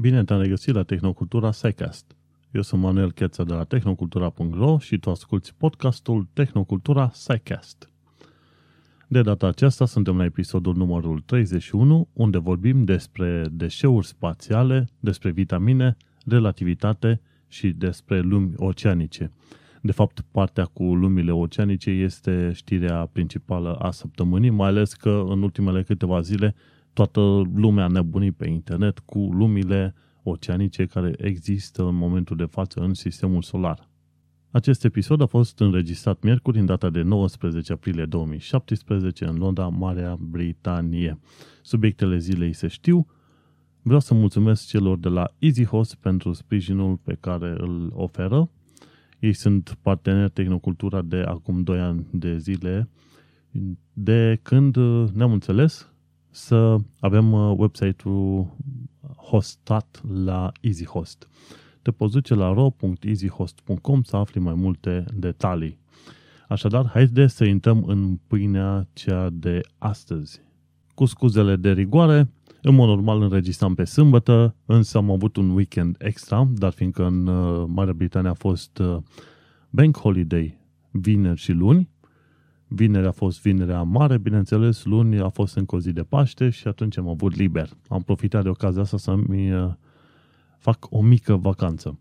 Bine te-am regăsit la Tehnocultura SciCast. Eu sunt Manuel Cheța de la tehnocultura.ro și tu asculti podcastul Tehnocultura SciCast. De data aceasta suntem la episodul numărul 31, unde vorbim despre deșeuri spațiale, despre vitamine, relativitate și despre lumi oceanice. De fapt, partea cu lumile oceanice este știrea principală a săptămânii, mai ales că în ultimele câteva zile toată lumea nebunit pe internet cu lumile oceanice care există în momentul de față în sistemul solar. Acest episod a fost înregistrat miercuri în data de 19 aprilie 2017 în Londra, Marea Britanie. Subiectele zilei se știu. Vreau să mulțumesc celor de la EasyHost pentru sprijinul pe care îl oferă. Ei sunt parteneri Tehnocultura de acum 2 ani de zile, de când ne-am înțeles să avem uh, website-ul hostat la EasyHost. Te poți duce la ro.easyhost.com să afli mai multe detalii. Așadar, haide să intrăm în pâinea cea de astăzi. Cu scuzele de rigoare, în mod normal înregistram pe sâmbătă, însă am avut un weekend extra, dar fiindcă în uh, Marea Britanie a fost uh, Bank Holiday vineri și luni, Vineri a fost vinerea mare, bineînțeles, luni a fost încă o zi de Paște și atunci am avut liber. Am profitat de ocazia asta să-mi uh, fac o mică vacanță.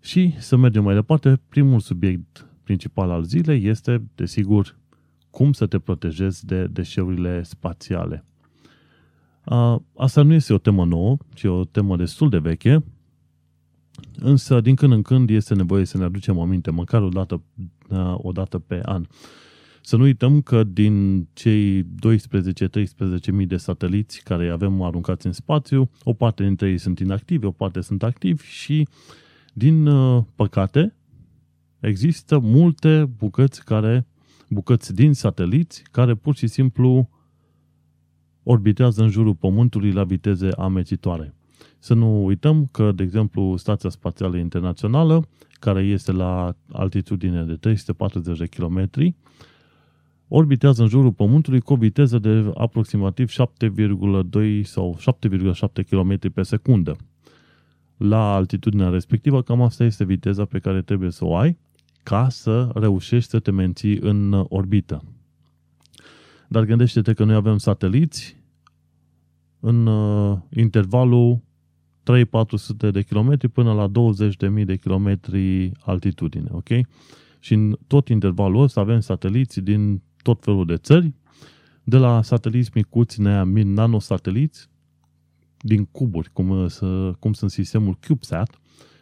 Și să mergem mai departe, primul subiect principal al zilei este, desigur, cum să te protejezi de deșeurile spațiale. Asta nu este o temă nouă, ci o temă destul de veche, însă din când în când este nevoie să ne aducem aminte, măcar o dată, o dată pe an. Să nu uităm că din cei 12-13 mii de sateliți care avem aruncați în spațiu, o parte dintre ei sunt inactivi, o parte sunt activi și, din uh, păcate, există multe bucăți care bucăți din sateliți care pur și simplu orbitează în jurul Pământului la viteze amețitoare. Să nu uităm că, de exemplu, Stația Spațială Internațională, care este la altitudine de 340 de kilometri, orbitează în jurul Pământului cu o viteză de aproximativ 7,2 sau 7,7 km pe secundă. La altitudinea respectivă, cam asta este viteza pe care trebuie să o ai ca să reușești să te menții în orbită. Dar gândește-te că noi avem sateliți în uh, intervalul 3-400 de km până la 20.000 de km altitudine, ok? Și în tot intervalul ăsta avem sateliți din tot felul de țări, de la sateliți micuți, nanosateliți, din cuburi, cum, cum sunt sistemul CubeSat,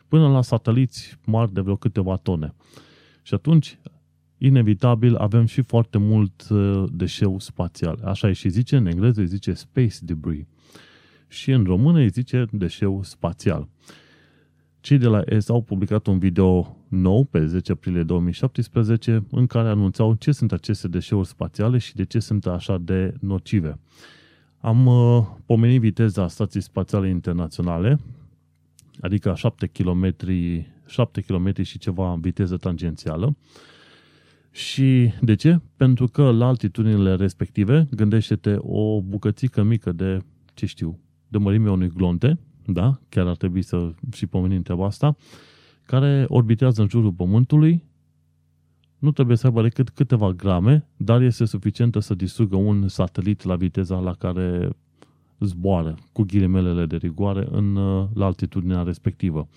până la sateliți mari de vreo câteva tone. Și atunci, inevitabil, avem și foarte mult uh, deșeu spațial. Așa e și zice, în engleză îi zice space debris. Și în română îi zice deșeu spațial. Cei de la ESA au publicat un video nou pe 10 aprilie 2017 în care anunțau ce sunt aceste deșeuri spațiale și de ce sunt așa de nocive. Am uh, pomenit viteza Stației Spațiale Internaționale, adică 7 km, 7 km și ceva în viteză tangențială. Și de ce? Pentru că la altitudinile respective, gândește-te o bucățică mică de, ce știu, de mărimea unui glonte, da, chiar ar trebui să și pomenim treaba asta, care orbitează în jurul Pământului, nu trebuie să aibă decât câteva grame, dar este suficientă să distrugă un satelit la viteza la care zboară, cu ghilimelele de rigoare, în, la altitudinea respectivă.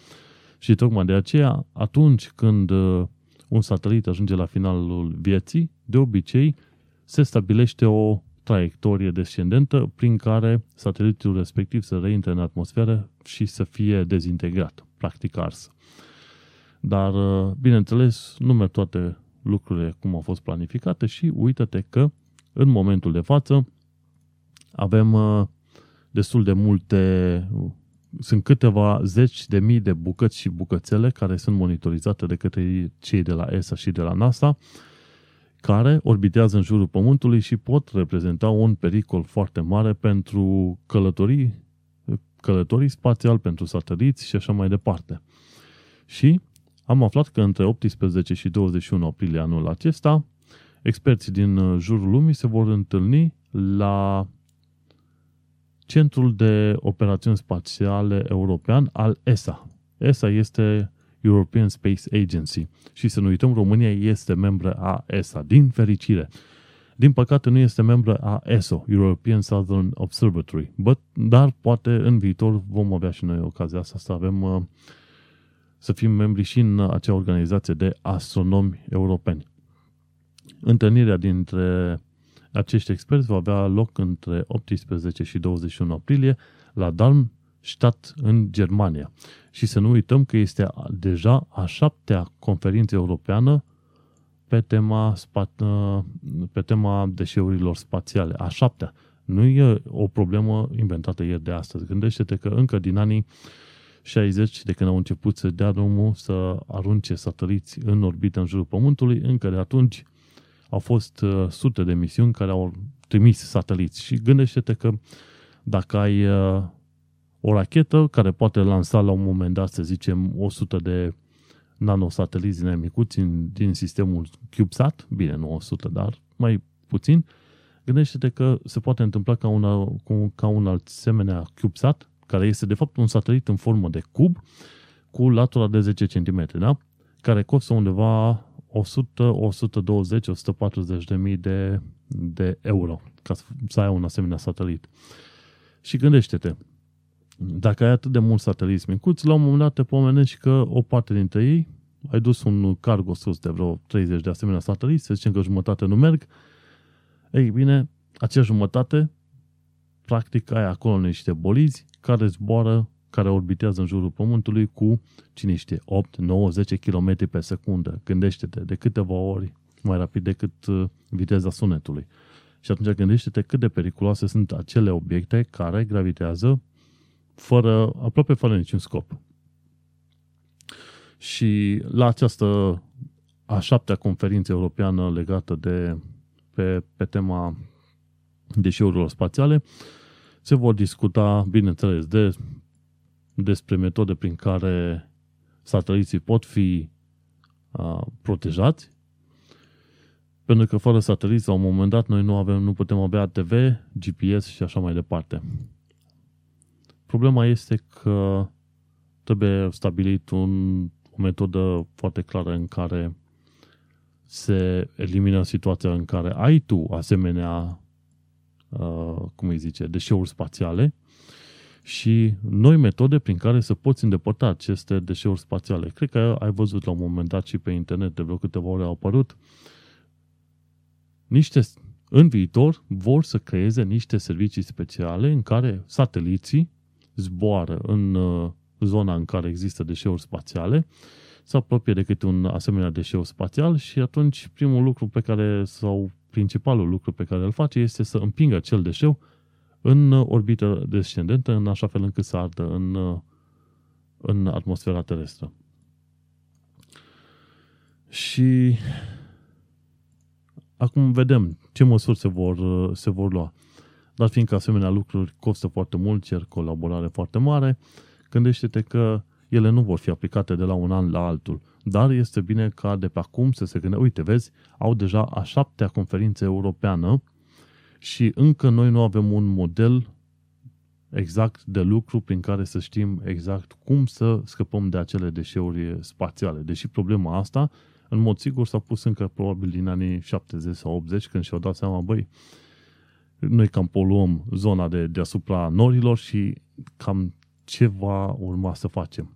Și tocmai de aceea, atunci când uh, un satelit ajunge la finalul vieții, de obicei se stabilește o traiectorie descendentă prin care satelitul respectiv să reintre în atmosferă și să fie dezintegrat, practic ars. Dar, uh, bineînțeles, nu merg toate lucrurile cum au fost planificate și uită-te că în momentul de față avem uh, destul de multe, sunt câteva zeci de mii de bucăți și bucățele care sunt monitorizate de către cei de la ESA și de la NASA, care orbitează în jurul Pământului și pot reprezenta un pericol foarte mare pentru călătorii, călătorii spațial, pentru sateliți și așa mai departe. Și am aflat că între 18 și 21 aprilie anul acesta, experții din jurul lumii se vor întâlni la Centrul de Operațiuni Spațiale European al ESA. ESA este European Space Agency și să nu uităm, România este membră a ESA, din fericire. Din păcate nu este membră a ESO, European Southern Observatory, but, dar poate în viitor vom avea și noi ocazia asta să avem uh, să fim membri și în acea organizație de astronomi europeni. Întâlnirea dintre acești experți va avea loc între 18 și 21 aprilie la Darmstadt în Germania. Și să nu uităm că este deja a șaptea conferință europeană pe tema, pe tema deșeurilor spațiale. A șaptea. Nu e o problemă inventată ieri de astăzi. Gândește-te că încă din anii 60, de când au început să dea drumul să arunce sateliți în orbită în jurul Pământului, încă de atunci au fost uh, sute de misiuni care au trimis sateliți. Și gândește-te că dacă ai uh, o rachetă care poate lansa la un moment dat, să zicem, 100 de nanosateliți din micuți din sistemul CubeSat, bine, nu 100, dar mai puțin, gândește-te că se poate întâmpla ca, una, ca un asemenea CubeSat, care este de fapt un satelit în formă de cub, cu latura de 10 cm, da? care costă undeva 100, 120, 140 de mii de, de euro ca să ai un asemenea satelit. Și gândește-te, dacă ai atât de mulți sateliți micuți, la un moment dat te pomenești că o parte dintre ei, ai dus un cargo sus de vreo 30 de asemenea sateliți, să zicem că jumătate nu merg, ei bine, acea jumătate, practic ai acolo niște bolizi care zboară, care orbitează în jurul Pământului cu, cine știe, 8, 9, 10 km pe secundă. Gândește-te, de câteva ori mai rapid decât uh, viteza sunetului. Și atunci gândește-te cât de periculoase sunt acele obiecte care gravitează fără, aproape fără niciun scop. Și la această a șaptea conferință europeană legată de pe, pe tema deșeurilor spațiale, se vor discuta, bineînțeles, de, despre metode prin care sateliții pot fi a, protejați, pentru că fără sateliți, la un moment dat, noi nu, avem, nu putem avea TV, GPS și așa mai departe. Problema este că trebuie stabilit un, o metodă foarte clară în care se elimină situația în care ai tu asemenea, uh, cum îi zice, deșeuri spațiale și noi metode prin care să poți îndepărta aceste deșeuri spațiale. Cred că ai văzut la un moment dat și pe internet de vreo câteva ore au apărut niște, în viitor vor să creeze niște servicii speciale în care sateliții zboară în uh, zona în care există deșeuri spațiale, se apropie de câte un asemenea deșeu spațial și atunci primul lucru pe care, sau principalul lucru pe care îl face este să împingă acel deșeu în orbită descendentă, în așa fel încât să ardă în, uh, în atmosfera terestră. Și acum vedem ce măsuri se vor, uh, se vor lua. Dar fiindcă asemenea lucruri costă foarte mult, cer colaborare foarte mare, gândește-te că ele nu vor fi aplicate de la un an la altul. Dar este bine ca de pe acum să se gândească, uite, vezi, au deja a șaptea conferință europeană și încă noi nu avem un model exact de lucru prin care să știm exact cum să scăpăm de acele deșeuri spațiale. Deși problema asta, în mod sigur, s-a pus încă probabil din anii 70 sau 80, când și-au dat seama, băi, noi cam poluăm zona de deasupra norilor și cam ce va urma să facem.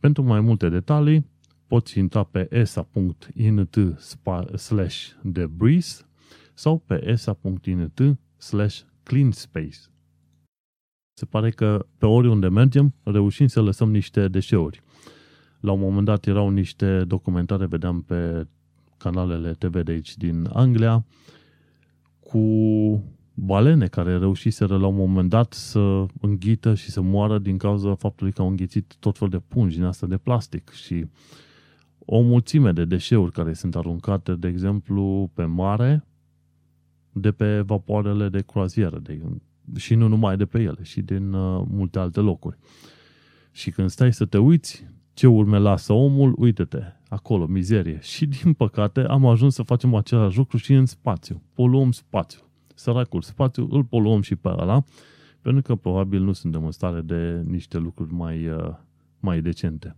Pentru mai multe detalii, poți intra pe esa.int slash debris sau pe esa.int slash clean space. Se pare că pe oriunde mergem, reușim să lăsăm niște deșeuri. La un moment dat erau niște documentare, vedeam pe canalele TV de aici din Anglia, cu balene care reușiseră la un moment dat să înghită și să moară din cauza faptului că au înghițit tot fel de pungi din asta de plastic și o mulțime de deșeuri care sunt aruncate, de exemplu, pe mare, de pe vapoarele de croazieră, de, și nu numai de pe ele, și din uh, multe alte locuri. Și când stai să te uiți ce urme lasă omul, uite-te, acolo, mizerie. Și din păcate am ajuns să facem același lucru și în spațiu. Poluăm spațiu săracul spațiu, îl poluăm și pe ăla, Pentru că probabil nu suntem în stare de niște lucruri mai, uh, mai decente.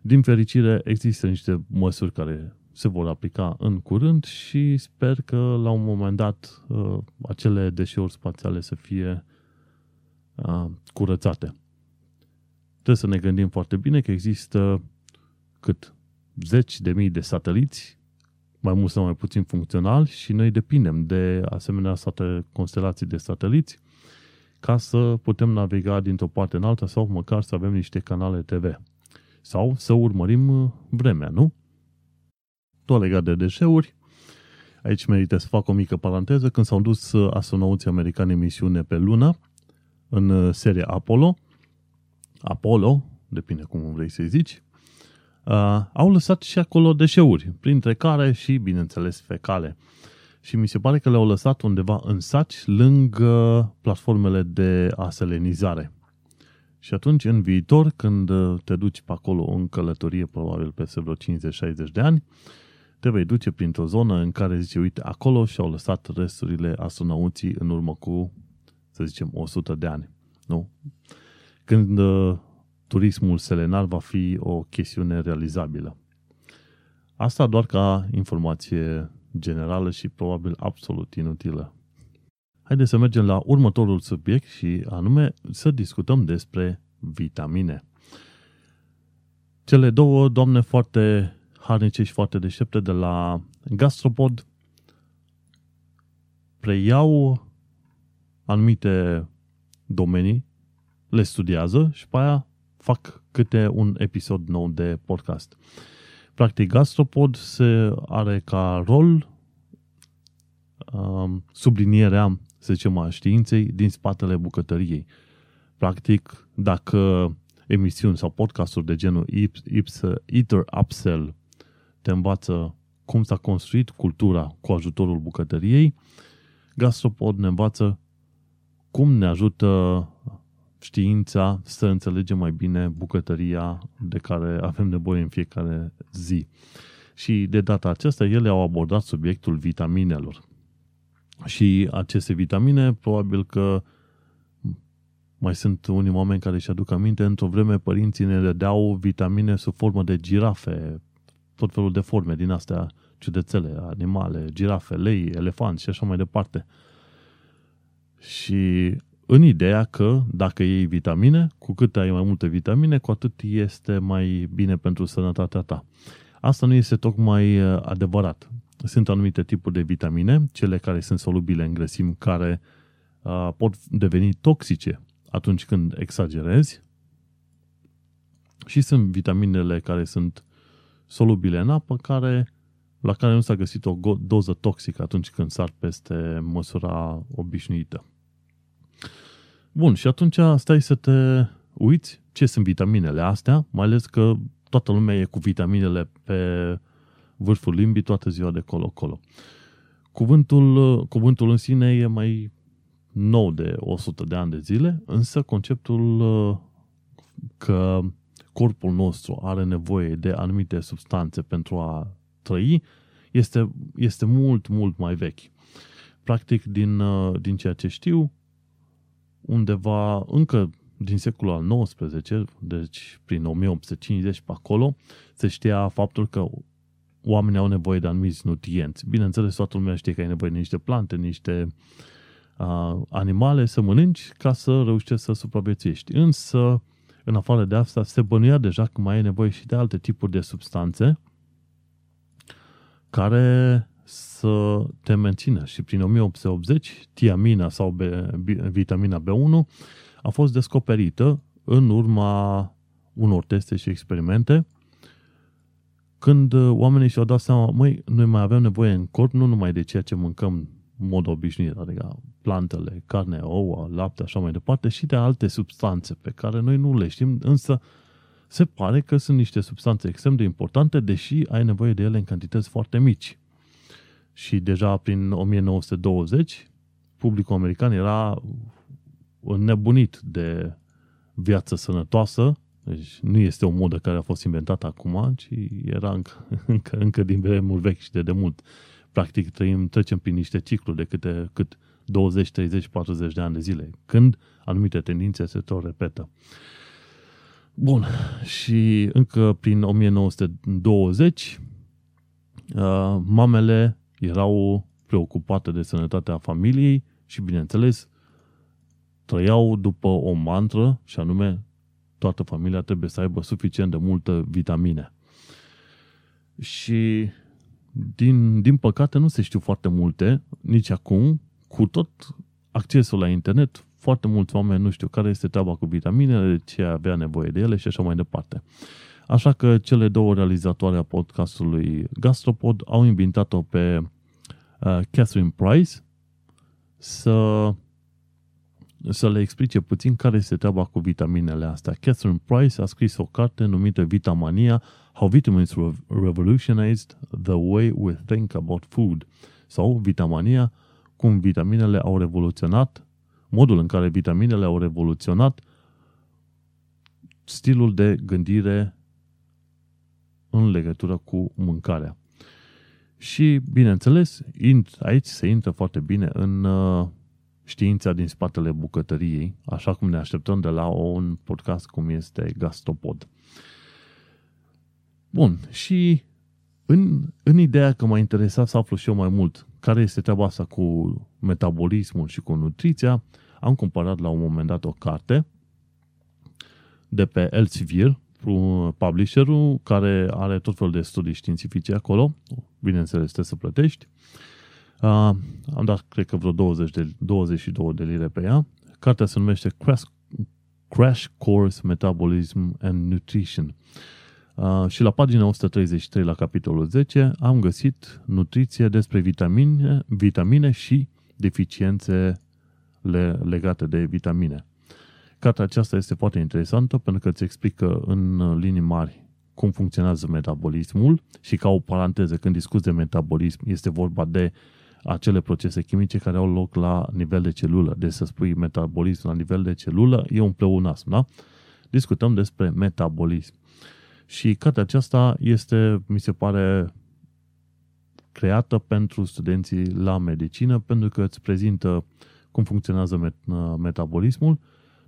Din fericire, există niște măsuri care se vor aplica în curând și sper că la un moment dat uh, acele deșeuri spațiale să fie uh, curățate. Trebuie să ne gândim foarte bine că există cât zeci de mii de sateliți, mai mult sau mai puțin funcționali și noi depindem de asemenea sate, constelații de sateliți ca să putem naviga dintr-o parte în alta sau măcar să avem niște canale TV. Sau să urmărim uh, vremea, nu? Tot legat de deșeuri, aici merită să fac o mică paranteză, când s-au dus uh, astronauții americani în misiune pe lună, în uh, seria Apollo, Apollo, depinde cum vrei să-i zici, uh, au lăsat și acolo deșeuri, printre care și, bineînțeles, fecale. Și mi se pare că le-au lăsat undeva în saci, lângă platformele de aselenizare. Și atunci, în viitor, când te duci pe acolo în călătorie, probabil peste vreo 50-60 de ani, te vei duce printr-o zonă în care zice, uite, acolo și-au lăsat resturile astronauții în urmă cu, să zicem, 100 de ani. Nu? Când uh, turismul selenar va fi o chestiune realizabilă. Asta doar ca informație generală și probabil absolut inutilă. Haideți să mergem la următorul subiect și anume să discutăm despre vitamine. Cele două doamne foarte harnice și foarte deștepte de la Gastropod preiau anumite domenii, le studiază și pe aia fac câte un episod nou de podcast. Practic, Gastropod se are ca rol um, sublinierea, să zicem, a științei din spatele bucătăriei. Practic, dacă emisiuni sau podcasturi de genul Ips, Eater Upsell te învață cum s-a construit cultura cu ajutorul bucătăriei, Gastropod ne învață cum ne ajută știința să înțelegem mai bine bucătăria de care avem nevoie în fiecare zi. Și de data aceasta ele au abordat subiectul vitaminelor. Și aceste vitamine, probabil că mai sunt unii oameni care își aduc aminte, într-o vreme părinții ne dădeau vitamine sub formă de girafe, tot felul de forme din astea ciudățele, animale, girafe, lei, elefanți și așa mai departe. Și în ideea că dacă iei vitamine, cu cât ai mai multe vitamine, cu atât este mai bine pentru sănătatea ta. Asta nu este tocmai uh, adevărat. Sunt anumite tipuri de vitamine, cele care sunt solubile în grăsimi, care uh, pot deveni toxice atunci când exagerezi și sunt vitaminele care sunt solubile în apă, care, la care nu s-a găsit o doză toxică atunci când sar peste măsura obișnuită. Bun, și atunci stai să te uiți ce sunt vitaminele astea, mai ales că toată lumea e cu vitaminele pe vârful limbii toată ziua de colo-colo. Cuvântul, cuvântul în sine e mai nou de 100 de ani de zile, însă conceptul că corpul nostru are nevoie de anumite substanțe pentru a trăi este, este mult, mult mai vechi. Practic, din, din ceea ce știu, undeva încă din secolul al XIX, deci prin 1850 pe acolo, se știa faptul că oamenii au nevoie de anumiți nutrienți. Bineînțeles, toată lumea știe că ai nevoie de niște plante, niște uh, animale să mănânci ca să reușești să supraviețuiești. Însă, în afară de asta, se bănuia deja că mai ai nevoie și de alte tipuri de substanțe care să te mențină. Și prin 1880, tiamina sau B, vitamina B1 a fost descoperită în urma unor teste și experimente când oamenii și-au dat seama, măi, noi mai avem nevoie în corp nu numai de ceea ce mâncăm în mod obișnuit, adică plantele, carne, ouă, lapte, așa mai departe, și de alte substanțe pe care noi nu le știm, însă se pare că sunt niște substanțe extrem de importante, deși ai nevoie de ele în cantități foarte mici. Și deja prin 1920, publicul american era înnebunit de viață sănătoasă, deci nu este o modă care a fost inventată acum, ci era încă, încă, încă din vremuri vechi și de demult. Practic trăim, trecem prin niște cicluri de câte, cât 20, 30, 40 de ani de zile, când anumite tendințe se tot repetă. Bun, și încă prin 1920, uh, mamele erau preocupate de sănătatea familiei și, bineînțeles, trăiau după o mantră și anume toată familia trebuie să aibă suficient de multă vitamine. Și din, din păcate nu se știu foarte multe, nici acum, cu tot accesul la internet, foarte mulți oameni nu știu care este treaba cu vitaminele, de ce avea nevoie de ele și așa mai departe. Așa că cele două realizatoare a podcastului Gastropod au invitat-o pe uh, Catherine Price să, să le explice puțin care este treaba cu vitaminele astea. Catherine Price a scris o carte numită Vitamania, How Vitamins Revolutionized the Way We Think About Food sau Vitamania, cum vitaminele au revoluționat, modul în care vitaminele au revoluționat stilul de gândire în legătură cu mâncarea. Și, bineînțeles, aici se intră foarte bine în uh, știința din spatele bucătăriei, așa cum ne așteptăm de la un podcast cum este Gastropod. Bun, și în, în ideea că m-a interesat să aflu și eu mai mult care este treaba asta cu metabolismul și cu nutriția, am cumpărat la un moment dat o carte de pe Elsevier, publisherul care are tot felul de studii științifice acolo, bineînțeles trebuie să plătești. Uh, am dat, cred că vreo 20 de, 22 de lire pe ea. Cartea se numește Crash, Crash Course Metabolism and Nutrition. Uh, și la pagina 133, la capitolul 10, am găsit nutriție despre vitamine, vitamine și deficiențe legate de vitamine. Cartea aceasta este foarte interesantă pentru că îți explică în linii mari cum funcționează metabolismul și ca o paranteză, când discuți de metabolism, este vorba de acele procese chimice care au loc la nivel de celulă. Deci să spui metabolism la nivel de celulă e un pleonasm, da? Discutăm despre metabolism. Și cartea aceasta este, mi se pare, creată pentru studenții la medicină, pentru că îți prezintă cum funcționează met- metabolismul,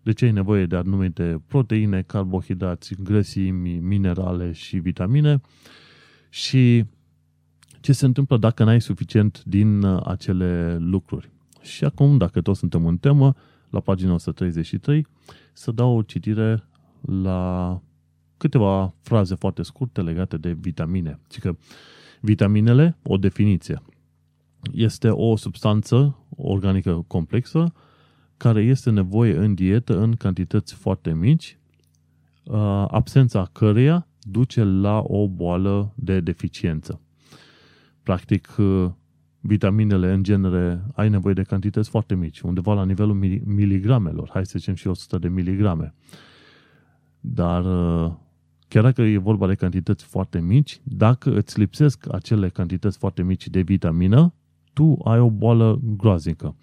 de ce ai nevoie de anumite proteine, carbohidrați, grăsimi, minerale și vitamine și ce se întâmplă dacă n-ai suficient din uh, acele lucruri. Și acum, dacă toți suntem în temă, la pagina 133, să dau o citire la câteva fraze foarte scurte legate de vitamine. Și că vitaminele, o definiție, este o substanță organică complexă care este nevoie în dietă în cantități foarte mici, uh, absența căreia duce la o boală de deficiență. Practic, uh, vitaminele în genere ai nevoie de cantități foarte mici, undeva la nivelul miligramelor, hai să zicem și 100 de miligrame. Dar uh, chiar dacă e vorba de cantități foarte mici, dacă îți lipsesc acele cantități foarte mici de vitamină, tu ai o boală groaznică.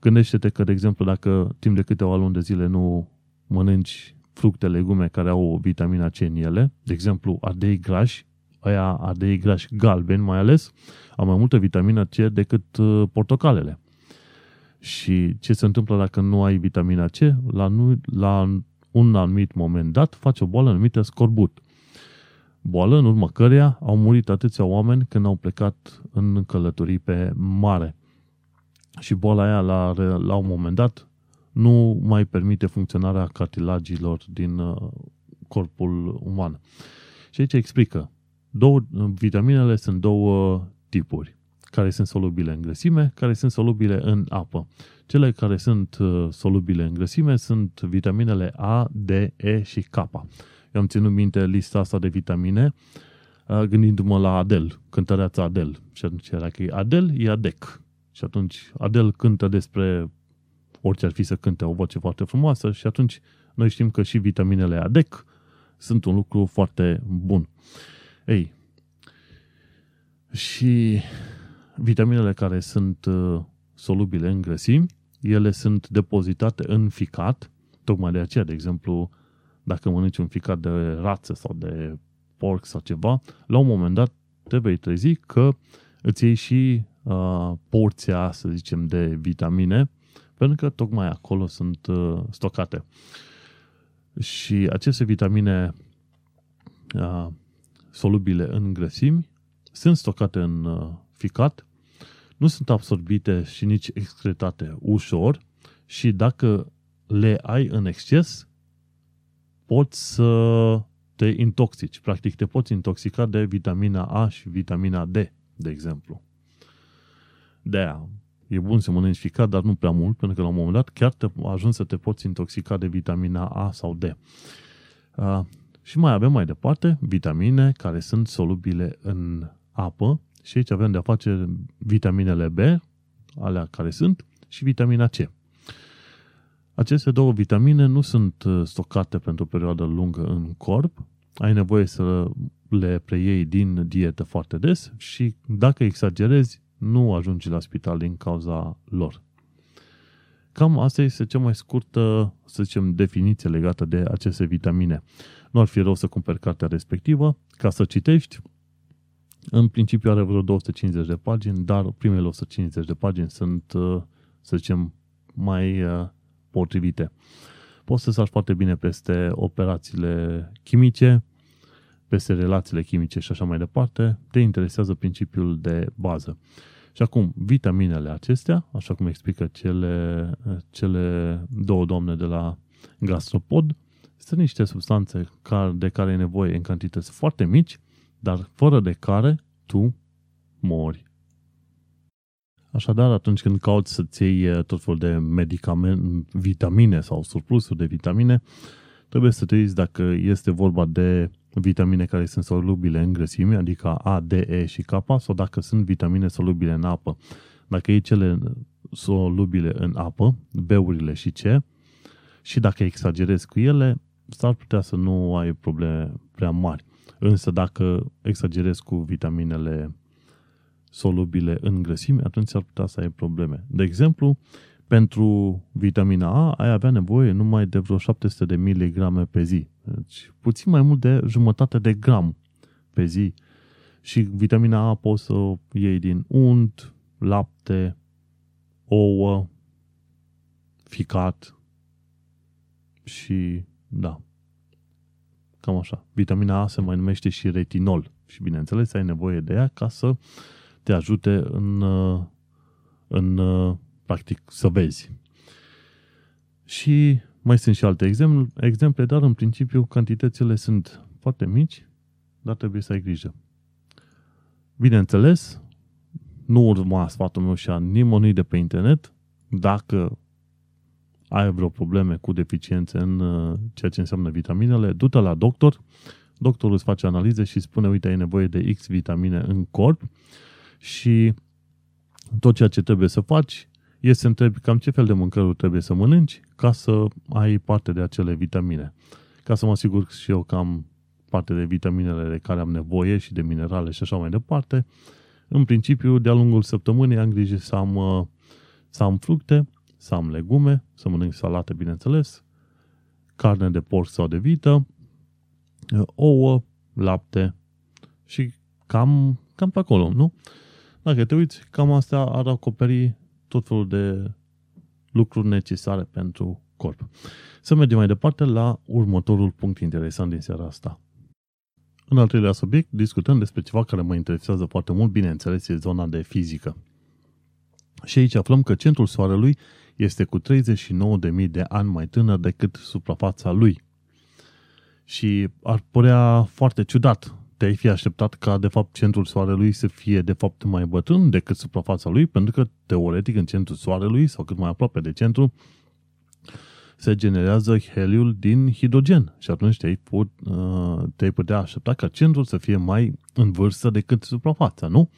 Gândește-te că, de exemplu, dacă timp de câteva luni de zile nu mănânci fructe, legume care au vitamina C în ele, de exemplu, ardei grași, aia ardei grași galbeni mai ales, au mai multă vitamina C decât uh, portocalele. Și ce se întâmplă dacă nu ai vitamina C? La, nu, la un anumit moment dat faci o boală numită scorbut. Boală în urma căreia au murit atâția oameni când au plecat în călătorii pe mare. Și boala aia, la, la un moment dat, nu mai permite funcționarea cartilagilor din uh, corpul uman. Și aici explică. Două, vitaminele sunt două tipuri, care sunt solubile în grăsime, care sunt solubile în apă. Cele care sunt uh, solubile în grăsime sunt vitaminele A, D, E și K. Eu am ținut minte lista asta de vitamine uh, gândindu-mă la Adel, cântăreața Adel. Și atunci era că e Adel, e Adec. Și atunci Adel cântă despre orice ar fi să cânte o voce foarte frumoasă și atunci noi știm că și vitaminele ADEC sunt un lucru foarte bun. Ei, și vitaminele care sunt uh, solubile în grăsimi, ele sunt depozitate în ficat, tocmai de aceea, de exemplu, dacă mănânci un ficat de rață sau de porc sau ceva, la un moment dat te vei trezi că îți iei și uh, porția, să zicem, de vitamine, pentru că tocmai acolo sunt uh, stocate. Și aceste vitamine uh, solubile în grăsimi sunt stocate în uh, ficat, nu sunt absorbite și nici excretate ușor și dacă le ai în exces, poți să te intoxici. Practic te poți intoxica de vitamina A și vitamina D, de exemplu. De aia, e bun să mănânci ficat, dar nu prea mult, pentru că la un moment dat chiar te ajungi să te poți intoxica de vitamina A sau D. Uh, și mai avem mai departe vitamine care sunt solubile în apă și aici avem de-a face vitaminele B, alea care sunt, și vitamina C. Aceste două vitamine nu sunt uh, stocate pentru o perioadă lungă în corp, ai nevoie să le preiei din dietă foarte des și dacă exagerezi, nu ajungi la spital din cauza lor. Cam asta este cea mai scurtă, să zicem, definiție legată de aceste vitamine. Nu ar fi rău să cumperi cartea respectivă ca să citești. În principiu are vreo 250 de pagini, dar primele 150 de pagini sunt, uh, să zicem, mai uh, potrivite. Poți să sari foarte bine peste operațiile chimice, peste relațiile chimice și așa mai departe, te interesează principiul de bază. Și acum, vitaminele acestea, așa cum explică cele, cele două doamne de la Gastropod, sunt niște substanțe de care ai nevoie în cantități foarte mici, dar fără de care tu mori. Așadar, atunci când cauți să-ți iei tot felul de medicamente, vitamine sau surplusuri de vitamine, trebuie să te uiți dacă este vorba de vitamine care sunt solubile în grăsime, adică A, D, E și K, sau dacă sunt vitamine solubile în apă. Dacă e cele solubile în apă, B-urile și C, și dacă exagerezi cu ele, s-ar putea să nu ai probleme prea mari. Însă dacă exagerezi cu vitaminele solubile în grăsime, atunci ar putea să ai probleme. De exemplu, pentru vitamina A ai avea nevoie numai de vreo 700 de miligrame pe zi. Deci puțin mai mult de jumătate de gram pe zi. Și vitamina A poți să o iei din unt, lapte, ouă, ficat și da, cam așa. Vitamina A se mai numește și retinol și bineînțeles ai nevoie de ea ca să te ajute în, în practic, să vezi. Și mai sunt și alte exemple, dar în principiu cantitățile sunt foarte mici, dar trebuie să ai grijă. Bineînțeles, nu urma sfatul meu și a nimănui de pe internet, dacă ai vreo probleme cu deficiențe în uh, ceea ce înseamnă vitaminele, du-te la doctor, doctorul îți face analize și spune, uite, ai nevoie de X vitamine în corp și tot ceea ce trebuie să faci este să întrebi cam ce fel de mâncăruri trebuie să mănânci ca să ai parte de acele vitamine. Ca să mă asigur și eu că am parte de vitaminele de care am nevoie și de minerale și așa mai departe. În principiu, de-a lungul săptămânii am grijă să am, uh, să am fructe, să am legume, să mănânc salate, bineînțeles, carne de porc sau de vită, uh, ouă, lapte și cam, cam pe acolo, nu? Dacă te uiți, cam astea ar acoperi tot felul de lucruri necesare pentru corp. Să mergem mai departe la următorul punct interesant din seara asta. În al treilea subiect discutăm despre ceva care mă interesează foarte mult, bineînțeles, e zona de fizică. Și aici aflăm că centrul Soarelui este cu 39.000 de ani mai tânăr decât suprafața lui. Și ar părea foarte ciudat te-ai fi așteptat ca, de fapt, centrul Soarelui să fie, de fapt, mai bătrân decât suprafața lui, pentru că, teoretic, în centrul Soarelui, sau cât mai aproape de centru, se generează heliul din hidrogen. Și atunci te-ai, put, uh, te-ai putea aștepta ca centrul să fie mai în vârstă decât suprafața, nu?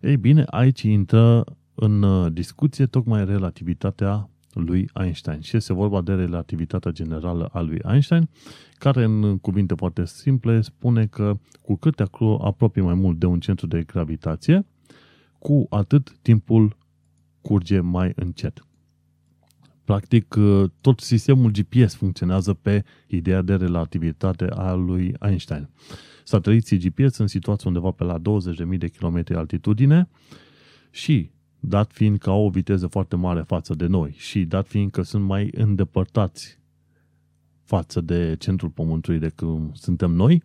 Ei bine, aici intră în uh, discuție tocmai relativitatea lui Einstein. Și este vorba de relativitatea generală a lui Einstein, care în cuvinte foarte simple spune că cu cât te apropii mai mult de un centru de gravitație, cu atât timpul curge mai încet. Practic, uh, tot sistemul GPS funcționează pe ideea de relativitate a lui Einstein. Sateliții GPS sunt situați undeva pe la 20.000 de km altitudine și, dat fiind că au o viteză foarte mare față de noi și dat fiind că sunt mai îndepărtați față de centrul Pământului decât suntem noi,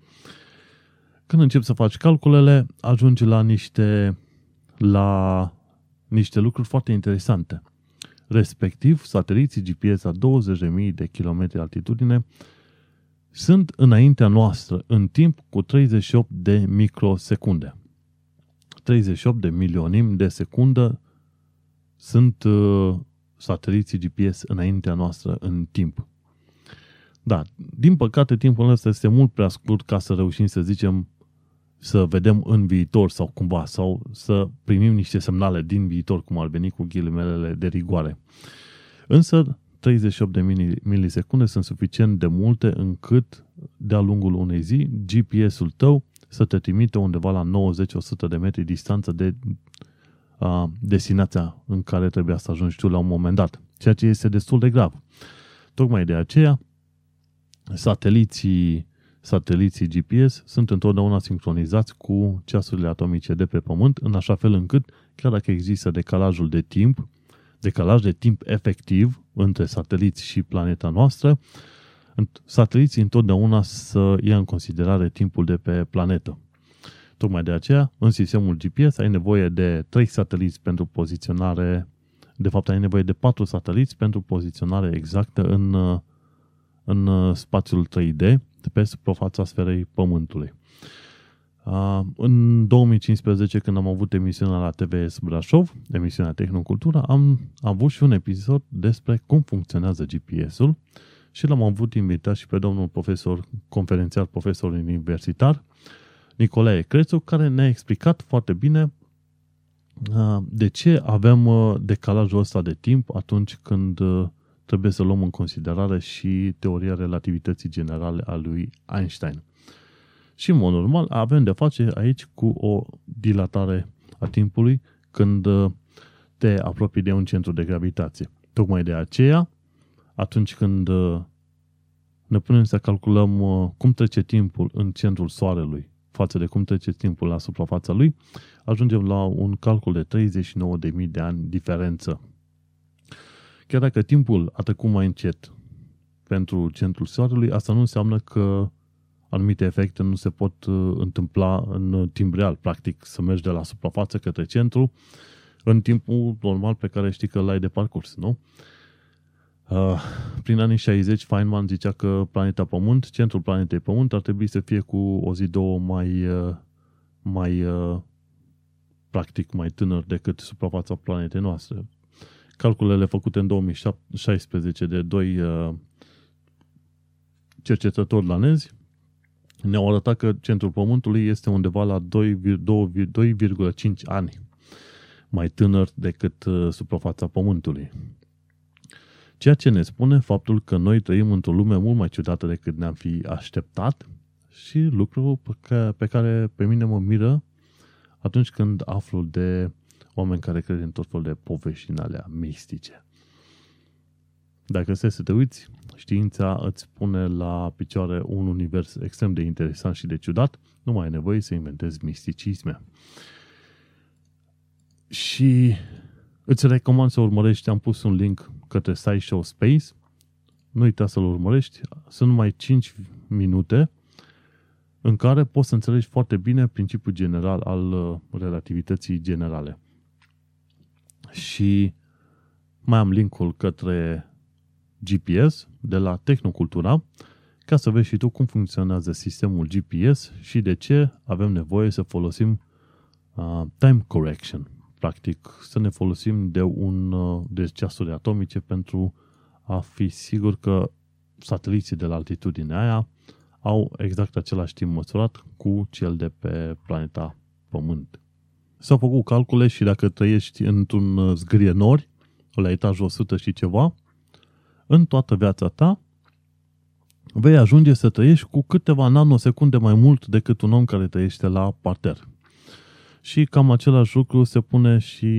când începi să faci calculele, ajungi la niște, la niște lucruri foarte interesante. Respectiv, sateliții GPS a 20.000 de km altitudine sunt înaintea noastră în timp cu 38 de microsecunde. 38 de milionim de secundă sunt uh, sateliții GPS înaintea noastră în timp. Da, din păcate timpul ăsta este mult prea scurt ca să reușim să zicem să vedem în viitor sau cumva, sau să primim niște semnale din viitor, cum ar veni cu ghilimelele de rigoare. Însă, 38 de milisecunde sunt suficient de multe încât, de-a lungul unei zi, GPS-ul tău să te trimite undeva la 90-100 de metri distanță de a, destinația în care trebuia să ajungi tu la un moment dat, ceea ce este destul de grav. Tocmai de aceea, sateliții sateliții GPS sunt întotdeauna sincronizați cu ceasurile atomice de pe Pământ, în așa fel încât, chiar dacă există decalajul de timp, decalaj de timp efectiv între sateliți și planeta noastră, sateliții întotdeauna să ia în considerare timpul de pe planetă. Tocmai de aceea, în sistemul GPS ai nevoie de 3 sateliți pentru poziționare, de fapt ai nevoie de 4 sateliți pentru poziționare exactă în, în spațiul 3D, de pe suprafața sferei Pământului. În 2015, când am avut emisiunea la TVS Brașov, emisiunea Tehnocultura, am avut și un episod despre cum funcționează GPS-ul și l-am avut invitat și pe domnul profesor, conferențiar profesor universitar, Nicolae Crețu, care ne-a explicat foarte bine de ce avem decalajul ăsta de timp atunci când trebuie să luăm în considerare și teoria relativității generale a lui Einstein. Și, în mod normal, avem de face aici cu o dilatare a timpului când uh, te apropii de un centru de gravitație. Tocmai de aceea, atunci când uh, ne punem să calculăm uh, cum trece timpul în centrul Soarelui față de cum trece timpul la suprafața lui, ajungem la un calcul de 39.000 de ani diferență Chiar dacă timpul a trecut mai încet pentru centrul Soarelui, asta nu înseamnă că anumite efecte nu se pot uh, întâmpla în timp real. Practic, să mergi de la suprafață către centru în timpul normal pe care știi că l-ai de parcurs, nu? Uh, prin anii 60, Feynman zicea că planeta Pământ, centrul planetei Pământ, ar trebui să fie cu o zi, două mai, uh, mai practic mai tânăr decât suprafața planetei noastre calculele făcute în 2016 de doi uh, cercetători danezi ne-au arătat că centrul Pământului este undeva la 2,5 ani mai tânăr decât uh, suprafața Pământului. Ceea ce ne spune faptul că noi trăim într-o lume mult mai ciudată decât ne-am fi așteptat și lucru pe care pe mine mă miră atunci când aflu de oameni care cred în tot felul de povești din alea mistice. Dacă stai să te uiți, știința îți pune la picioare un univers extrem de interesant și de ciudat, nu mai ai nevoie să inventezi misticisme. Și îți recomand să urmărești, am pus un link către SciShow Space, nu uita să-l urmărești, sunt numai 5 minute în care poți să înțelegi foarte bine principiul general al uh, relativității generale. Și mai am linkul către GPS de la Tehnocultura ca să vezi și tu cum funcționează sistemul GPS și de ce avem nevoie să folosim uh, time correction. Practic, să ne folosim de un uh, de ceasuri atomice pentru a fi sigur că sateliții de la altitudine aia au exact același timp măsurat cu cel de pe planeta Pământ. S-au făcut calcule și dacă trăiești într-un uh, zgârie nori, la etajul 100 și ceva, în toată viața ta, vei ajunge să trăiești cu câteva nanosecunde mai mult decât un om care trăiește la parter. Și cam același lucru se pune și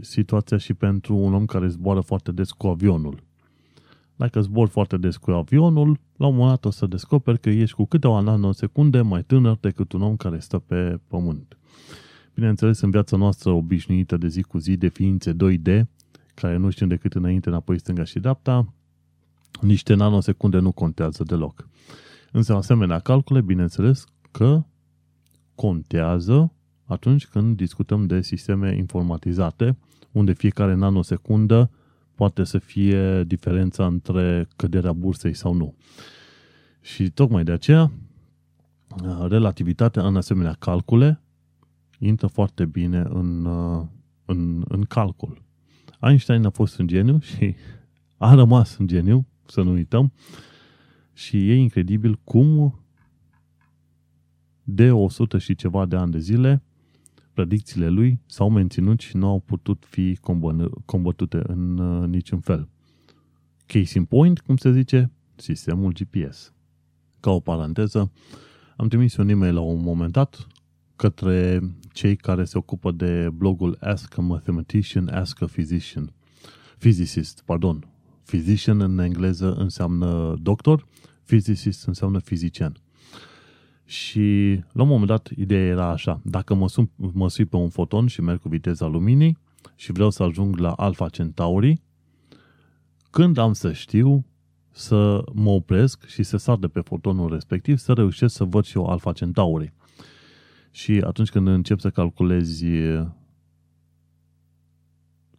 situația și pentru un om care zboară foarte des cu avionul. dacă zbor foarte des cu avionul, la un moment dat o să descoperi că ești cu câteva nanosecunde mai tânăr decât un om care stă pe pământ. Bineînțeles, în viața noastră obișnuită de zi cu zi, de ființe 2D, care nu știm decât înainte, înapoi, stânga și dreapta, niște nanosecunde nu contează deloc. Însă, asemenea calcule, bineînțeles că contează atunci când discutăm de sisteme informatizate, unde fiecare nanosecundă poate să fie diferența între căderea bursei sau nu. Și tocmai de aceea, relativitatea în asemenea calcule intră foarte bine în, în, în calcul. Einstein a fost un geniu și a rămas un geniu, să nu uităm, și e incredibil cum de 100 și ceva de ani de zile predicțiile lui s-au menținut și nu au putut fi combătute în uh, niciun fel. Case in point, cum se zice, sistemul GPS. Ca o paranteză, am trimis un e-mail la un moment dat către cei care se ocupă de blogul Ask a Mathematician, Ask a Physician. Physicist, pardon. Physician în engleză înseamnă doctor, physicist înseamnă fizician. Și la un moment dat ideea era așa, dacă mă, sun, mă sui pe un foton și merg cu viteza luminii și vreau să ajung la Alpha Centauri, când am să știu să mă opresc și să sar de pe fotonul respectiv, să reușesc să văd și eu Alpha Centauri. Și atunci când încep să calculezi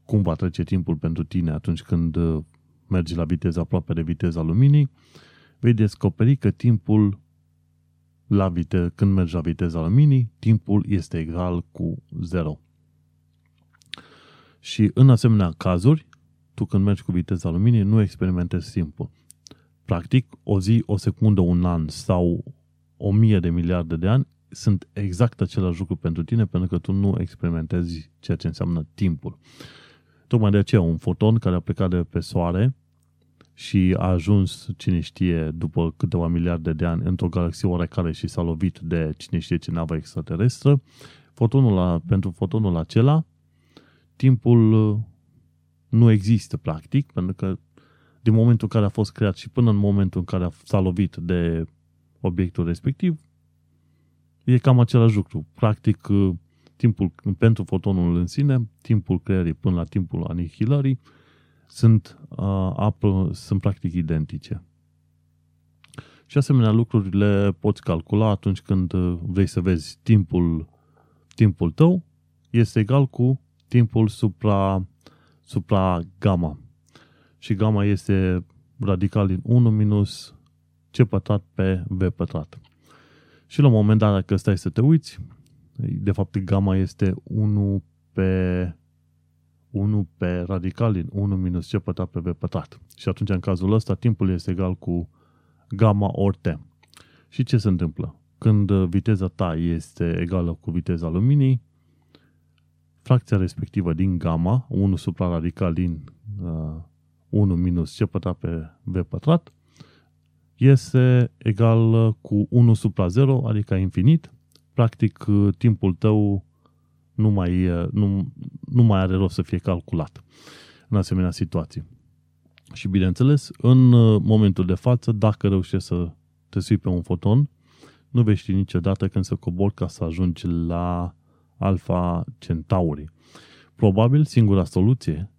cum va trece timpul pentru tine atunci când mergi la viteza aproape de viteza luminii, vei descoperi că timpul la vite- când mergi la viteza luminii, timpul este egal cu 0. Și în asemenea cazuri, tu când mergi cu viteza luminii, nu experimentezi timpul. Practic, o zi, o secundă, un an sau o mie de miliarde de ani sunt exact același lucru pentru tine, pentru că tu nu experimentezi ceea ce înseamnă timpul. Tocmai de aceea, un foton care a plecat de pe soare și a ajuns, cine știe, după câteva miliarde de ani, într-o galaxie oarecare și s-a lovit de cine știe ce navă extraterestră, fotonul la, pentru fotonul acela, timpul uh, nu există practic, pentru că din momentul în care a fost creat și până în momentul în care s-a lovit de obiectul respectiv, e cam același lucru. Practic, uh, timpul pentru fotonul în sine, timpul creării până la timpul anihilării, sunt, uh, apă, sunt practic identice. Și asemenea lucruri le poți calcula atunci când uh, vrei să vezi timpul, timpul tău este egal cu timpul supra, supra gamma. Și gamma este radical din 1 minus c pătrat pe v pătrat. Și la un moment dat, dacă stai să te uiți, de fapt gamma este 1 pe 1 pe radical din 1 minus c pătrat pe v pătrat. Și atunci, în cazul ăsta, timpul este egal cu gamma ori t. Și ce se întâmplă? Când viteza ta este egală cu viteza luminii, fracția respectivă din gamma, 1 supra radical din uh, 1 minus c pătrat pe v pătrat, este egal cu 1 supra 0, adică infinit. Practic, timpul tău nu mai, nu, nu mai are rost să fie calculat în asemenea situații. Și bineînțeles, în uh, momentul de față, dacă reușești să te sui pe un foton, nu vei ști niciodată când să cobori ca să ajungi la Alpha Centauri. Probabil singura soluție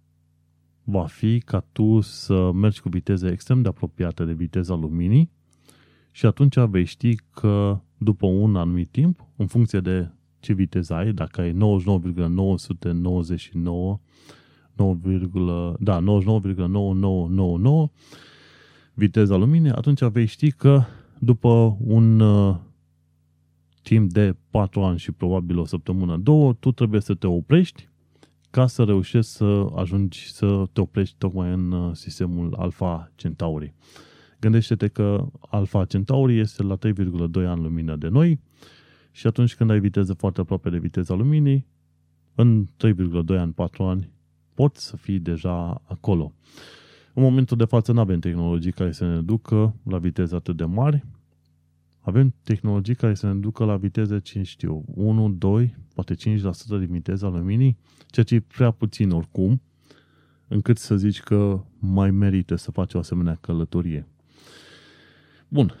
va fi ca tu să mergi cu viteze extrem de apropiate de viteza luminii și atunci vei ști că după un anumit timp, în funcție de ce viteză ai, dacă ai 99,999 9, da, 99,9999 viteza luminii, atunci vei ști că după un uh, timp de 4 ani și probabil o săptămână, două, tu trebuie să te oprești ca să reușești să ajungi să te oprești tocmai în uh, sistemul Alpha Centauri. Gândește-te că Alpha Centauri este la 3,2 ani lumină de noi și atunci când ai viteză foarte aproape de viteza luminii, în 3,2 ani, 4 ani, poți să fii deja acolo. În momentul de față nu avem tehnologii care să ne ducă la viteze atât de mari. Avem tehnologii care să ne ducă la viteze, ce știu, 1, 2, poate 5% din viteza luminii, ceea ce e prea puțin oricum, încât să zici că mai merită să faci o asemenea călătorie. Bun,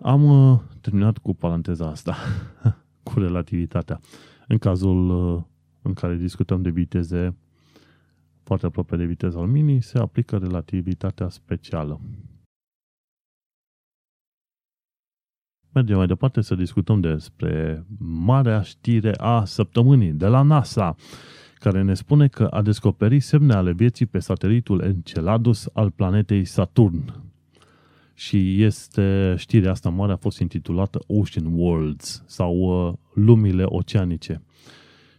am uh, terminat cu paranteza asta, cu relativitatea. În cazul uh, în care discutăm de viteze foarte aproape de viteza luminii, se aplică relativitatea specială. Mergem mai departe să discutăm despre marea știre a săptămânii de la NASA, care ne spune că a descoperit semne ale vieții pe satelitul Enceladus al planetei Saturn. Și este, știrea asta mare a fost intitulată Ocean Worlds sau uh, Lumile Oceanice.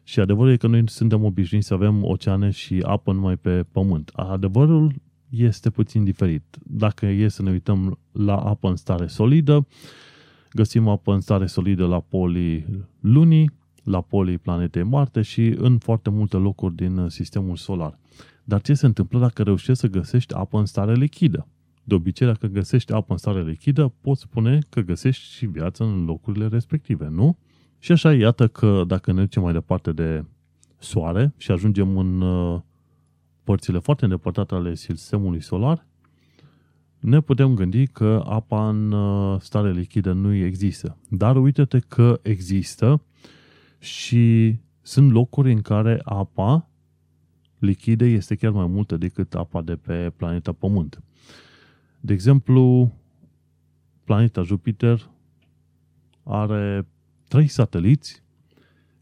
Și adevărul e că noi suntem obișnuiți să avem oceane și apă numai pe pământ. Adevărul este puțin diferit. Dacă e să ne uităm la apă în stare solidă, găsim apă în stare solidă la polii lunii, la polii planetei Marte și în foarte multe locuri din sistemul solar. Dar ce se întâmplă dacă reușești să găsești apă în stare lichidă? De obicei, dacă găsești apă în stare lichidă, poți spune că găsești și viață în locurile respective, nu? Și așa, iată că dacă ne ducem mai departe de Soare și ajungem în uh, părțile foarte îndepărtate ale sistemului solar, ne putem gândi că apa în uh, stare lichidă nu există. Dar uite-te că există și sunt locuri în care apa lichidă este chiar mai multă decât apa de pe planeta Pământ. De exemplu, planeta Jupiter are trei sateliți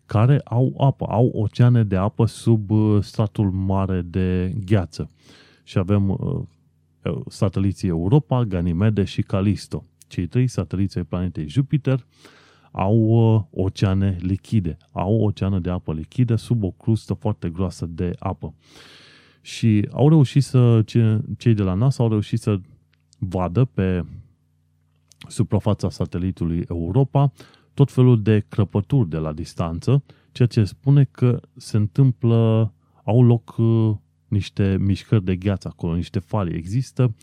care au apă, au oceane de apă sub uh, stratul mare de gheață. Și avem uh, sateliții Europa, Ganymede și Callisto. Cei trei sateliți ai planetei Jupiter au uh, oceane lichide, au oceane de apă lichidă sub o crustă foarte groasă de apă. Și au reușit să, cei de la NASA au reușit să vadă pe suprafața satelitului Europa tot felul de crăpături de la distanță, ceea ce spune că se întâmplă, au loc uh, niște mișcări de gheață acolo, niște fali. Există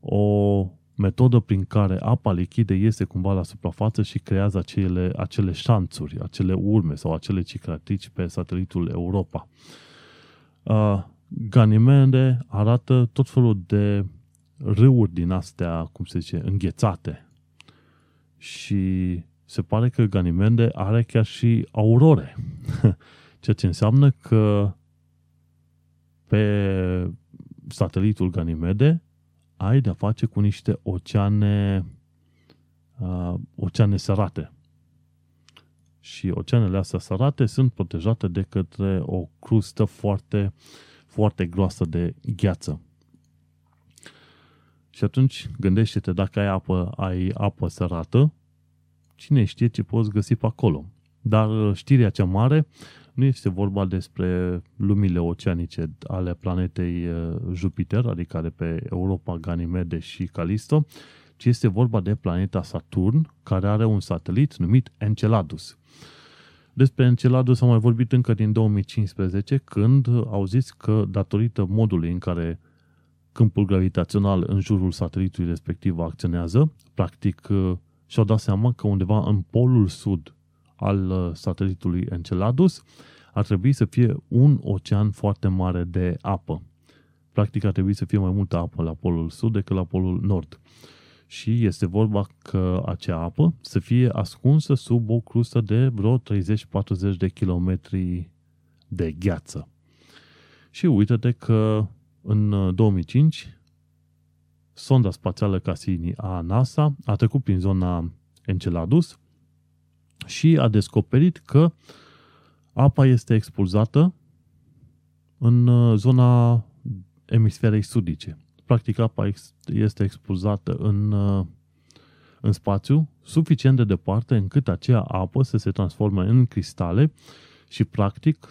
o metodă prin care apa lichidă iese cumva la suprafață și creează acele, acele șanțuri, acele urme sau acele cicatrici pe satelitul Europa. Uh, Ganimede arată tot felul de râuri din astea, cum se zice, înghețate. Și se pare că Ganimede are chiar și aurore. Ceea ce înseamnă că pe satelitul Ganimede ai de-a face cu niște oceane, uh, oceane sărate. Și oceanele astea sărate sunt protejate de către o crustă foarte, foarte groasă de gheață. Și atunci gândește-te dacă ai apă, ai apă sărată, cine știe ce poți găsi pe acolo. Dar știrea cea mare nu este vorba despre lumile oceanice ale planetei uh, Jupiter, adică de pe Europa, Ganymede și Callisto, ci este vorba de planeta Saturn, care are un satelit numit Enceladus. Despre Enceladus am mai vorbit încă din 2015, când au zis că, datorită modului în care câmpul gravitațional în jurul satelitului respectiv acționează, practic uh, și-au dat seama că undeva în polul sud al uh, satelitului Enceladus ar trebui să fie un ocean foarte mare de apă. Practic ar trebui să fie mai multă apă la polul sud decât la polul nord. Și este vorba că acea apă să fie ascunsă sub o crustă de vreo 30-40 de kilometri de gheață. Și uite-te că în 2005 uh, sonda spațială Cassini a NASA a trecut prin zona Enceladus și a descoperit că apa este expulzată în uh, zona emisferei sudice. Practic, apa este expulzată în, uh, în spațiu suficient de departe încât acea apă să se transforme în cristale și, practic,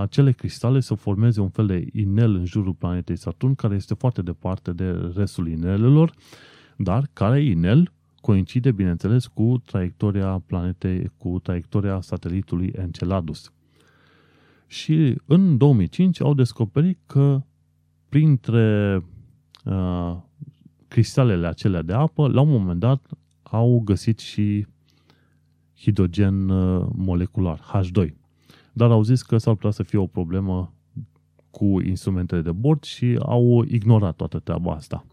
acele cristale să formeze un fel de inel în jurul planetei Saturn, care este foarte departe de restul inelelor, dar care inel coincide, bineînțeles, cu traiectoria planetei, cu traiectoria satelitului Enceladus. Și în 2005 au descoperit că printre uh, cristalele acelea de apă, la un moment dat au găsit și hidrogen uh, molecular, H2 dar au zis că s-ar putea să fie o problemă cu instrumentele de bord și au ignorat toată treaba asta.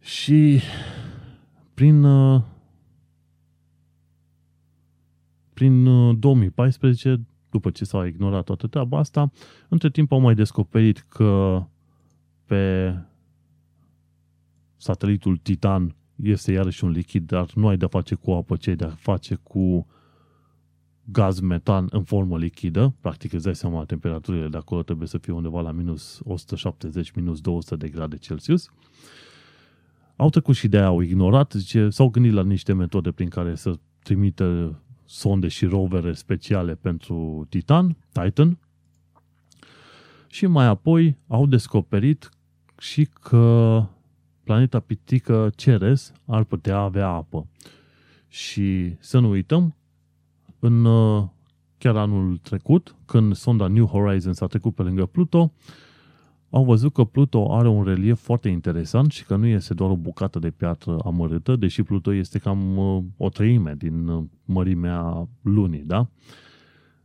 Și prin uh, prin 2014, uh, după ce s-a ignorat toată treaba asta, între timp au mai descoperit că pe satelitul Titan este iarăși un lichid, dar nu ai de face cu apă, ci ai de face cu gaz metan în formă lichidă. Practic îți dai seama, temperaturile de acolo trebuie să fie undeva la minus 170, minus 200 de grade Celsius. Au trecut și de aia au ignorat, zice, s-au gândit la niște metode prin care să trimită sonde și rovere speciale pentru Titan, Titan, și mai apoi au descoperit și că planeta pitică Ceres ar putea avea apă. Și să nu uităm, în uh, chiar anul trecut, când sonda New Horizons a trecut pe lângă Pluto, au văzut că Pluto are un relief foarte interesant și că nu este doar o bucată de piatră amărâtă, deși Pluto este cam uh, o treime din uh, mărimea lunii, da?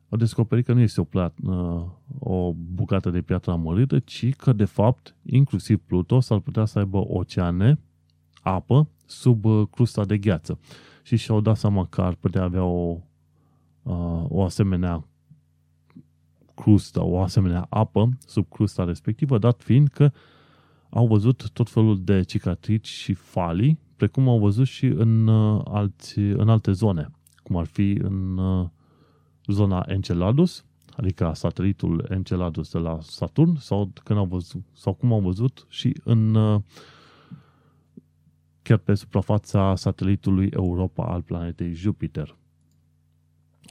Au descoperit că nu este o, plat, uh, o bucată de piatră amărâtă, ci că, de fapt, inclusiv Pluto s-ar putea să aibă oceane, apă, sub crusta de gheață. Și și-au dat seama că ar putea avea o, o asemenea crustă, o asemenea apă sub crusta respectivă, dat fiind că au văzut tot felul de cicatrici și falii, precum au văzut și în, uh, alți, în alte zone, cum ar fi în uh, zona Enceladus, adică satelitul Enceladus de la Saturn, sau, când au văzut, sau cum au văzut și în uh, chiar pe suprafața satelitului Europa al planetei Jupiter.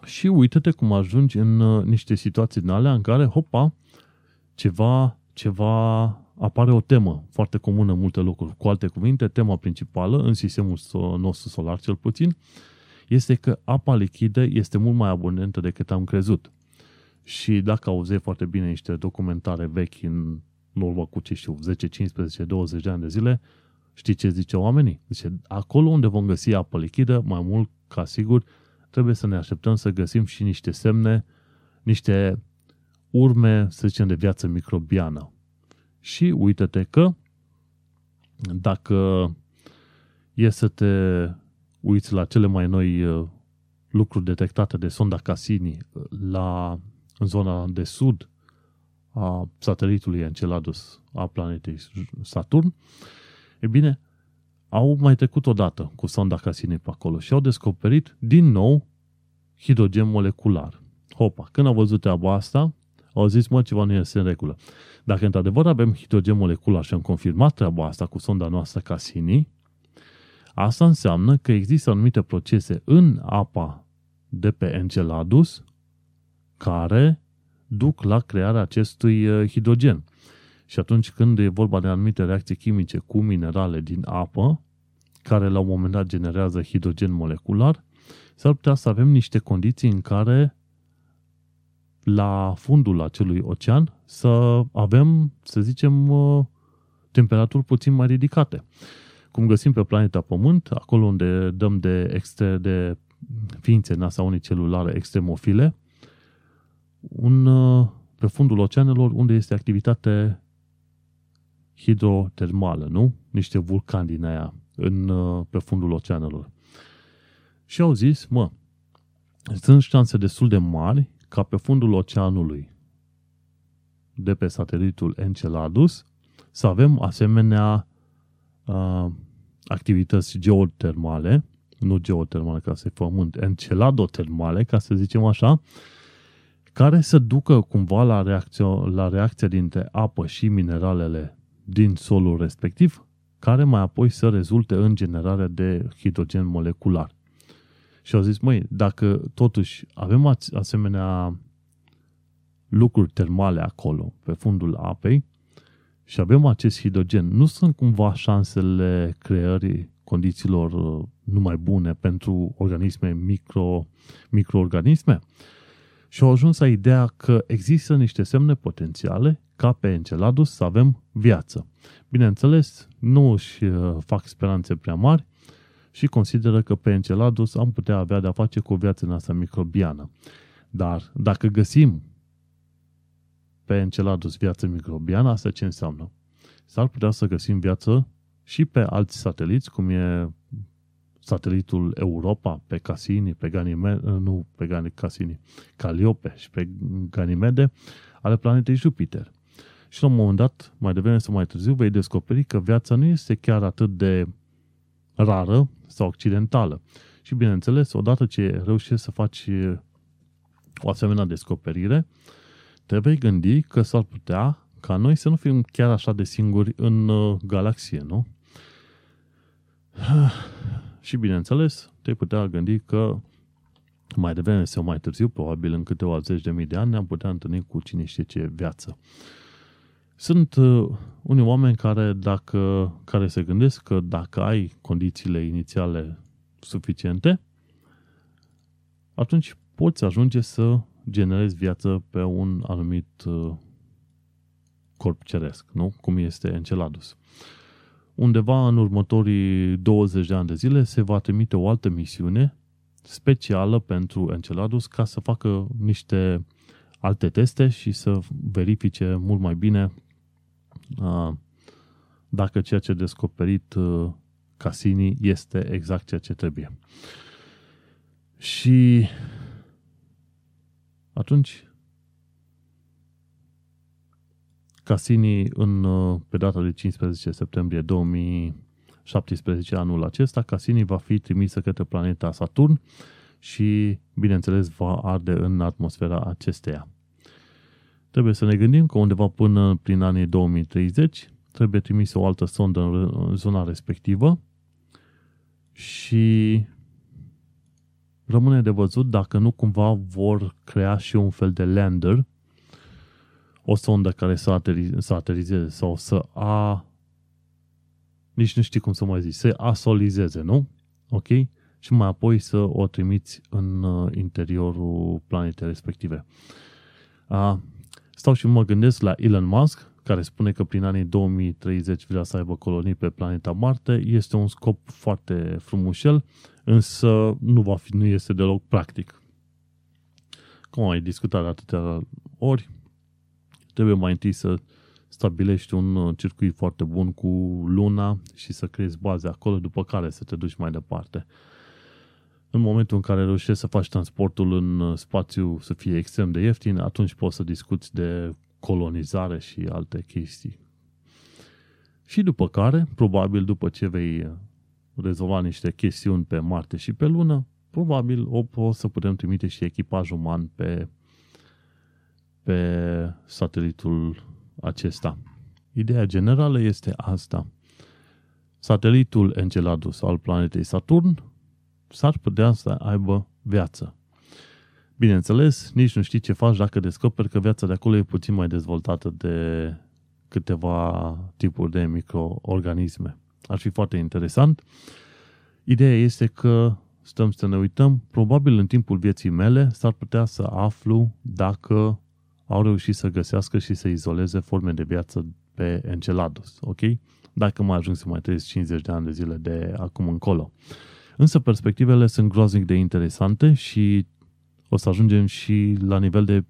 Și uite-te cum ajungi în uh, niște situații din alea în care, hopa, ceva, ceva apare o temă foarte comună în multe locuri. Cu alte cuvinte, tema principală în sistemul nostru solar cel puțin este că apa lichidă este mult mai abundentă decât am crezut. Și dacă auzi foarte bine niște documentare vechi în, în urmă cu, ce știu, 10, 15, 20 de ani de zile, știi ce zice oamenii? Zice, acolo unde vom găsi apă lichidă, mai mult ca sigur, trebuie să ne așteptăm să găsim și niște semne, niște urme, să zicem, de viață microbiană. Și uite-te că dacă e să te uiți la cele mai noi uh, lucruri detectate de sonda Cassini uh, la, în zona de sud a satelitului Enceladus a planetei Saturn, e bine, au mai trecut o dată cu sonda Cassini pe acolo și au descoperit din nou hidrogen molecular. Hopa, când au văzut treaba asta, au zis, mă, ceva nu este în regulă. Dacă într-adevăr avem hidrogen molecular și am confirmat treaba asta cu sonda noastră Cassini, asta înseamnă că există anumite procese în apa de pe Enceladus care duc la crearea acestui uh, hidrogen. Și atunci când e vorba de anumite reacții chimice cu minerale din apă, care la un moment dat generează hidrogen molecular, s-ar putea să avem niște condiții în care la fundul acelui ocean să avem, să zicem, uh, temperaturi puțin mai ridicate. Cum găsim pe planeta Pământ, acolo unde dăm de, extre, de ființe NASA unicelulare extremofile, un, uh, pe fundul oceanelor unde este activitate hidrotermală, nu? Niște vulcani din aia în, uh, pe fundul oceanelor. Și au zis, mă, sunt șanse destul de mari ca pe fundul oceanului de pe satelitul Enceladus să avem asemenea uh, activități geotermale, nu geotermale ca să pământ, enceladotermale, ca să zicem așa, care să ducă cumva la reacția, la reacția dintre apă și mineralele din solul respectiv, care mai apoi să rezulte în generarea de hidrogen molecular. Și au zis, măi, dacă totuși avem asemenea lucruri termale acolo, pe fundul apei, și avem acest hidrogen, nu sunt cumva șansele creării condițiilor uh, numai bune pentru organisme micro, microorganisme? Și au ajuns la ideea că există niște semne potențiale ca pe Enceladus să avem viață. Bineînțeles, nu își uh, fac speranțe prea mari, și consideră că pe Enceladus am putea avea de-a face cu o viață în asta microbiană. Dar dacă găsim pe Enceladus viață microbiană, asta ce înseamnă? S-ar putea să găsim viață și pe alți sateliți, cum e satelitul Europa, pe Cassini, pe Ganymede, nu pe Cassini, Calliope și pe Ganymede, ale planetei Jupiter. Și la un moment dat, mai devreme sau mai târziu, vei descoperi că viața nu este chiar atât de rară sau accidentală. Și bineînțeles, odată ce reușești să faci o asemenea descoperire, te vei gândi că s-ar putea ca noi să nu fim chiar așa de singuri în uh, galaxie, nu? Și bineînțeles, te putea gândi că mai devreme sau mai târziu, probabil în câteva zeci de mii de ani, ne-am putea întâlni cu cine știe ce viață. Sunt uh, unii oameni care, dacă, care se gândesc că dacă ai condițiile inițiale suficiente, atunci poți ajunge să generezi viață pe un anumit uh, corp ceresc, nu? Cum este Enceladus. Undeva în următorii 20 de ani de zile se va trimite o altă misiune specială pentru Enceladus ca să facă niște alte teste și să verifice mult mai bine uh, dacă ceea ce a descoperit uh, Cassini este exact ceea ce trebuie. Și atunci Cassini în, uh, pe data de 15 septembrie 2017 anul acesta, Cassini va fi trimisă către planeta Saturn și, bineînțeles, va arde în atmosfera acesteia. Trebuie să ne gândim că undeva până prin anii 2030 trebuie trimisă o altă sondă în zona respectivă și rămâne de văzut dacă nu cumva vor crea și un fel de lander, o sondă care să, aterize, să aterizeze sau să a... Nici nu știi cum să mai zici, să asolizeze, nu? Ok? Și mai apoi să o trimiți în uh, interiorul planetei respective. A, stau și mă gândesc la Elon Musk, care spune că prin anii 2030 vrea să aibă colonii pe planeta Marte. Este un scop foarte frumușel, însă nu, va fi, nu este deloc practic. Cum ai discutat de atâtea ori, trebuie mai întâi să stabilești un circuit foarte bun cu luna și să creezi baze acolo, după care să te duci mai departe. În momentul în care reușești să faci transportul în spațiu să fie extrem de ieftin, atunci poți să discuți de colonizare și alte chestii. Și după care, probabil după ce vei rezolva niște chestiuni pe Marte și pe Lună, probabil o, o să putem trimite și echipaj uman pe, pe satelitul acesta. Ideea generală este asta. Satelitul Enceladus al planetei Saturn s-ar putea să aibă viață. Bineînțeles, nici nu știi ce faci dacă descoperi că viața de acolo e puțin mai dezvoltată de câteva tipuri de microorganisme. Ar fi foarte interesant. Ideea este că stăm să ne uităm, probabil în timpul vieții mele s-ar putea să aflu dacă au reușit să găsească și să izoleze forme de viață pe Enceladus, ok? Dacă mai ajung să mai trăiesc 50 de ani de zile de acum încolo. Însă perspectivele sunt groaznic de interesante și o să ajungem și la nivel de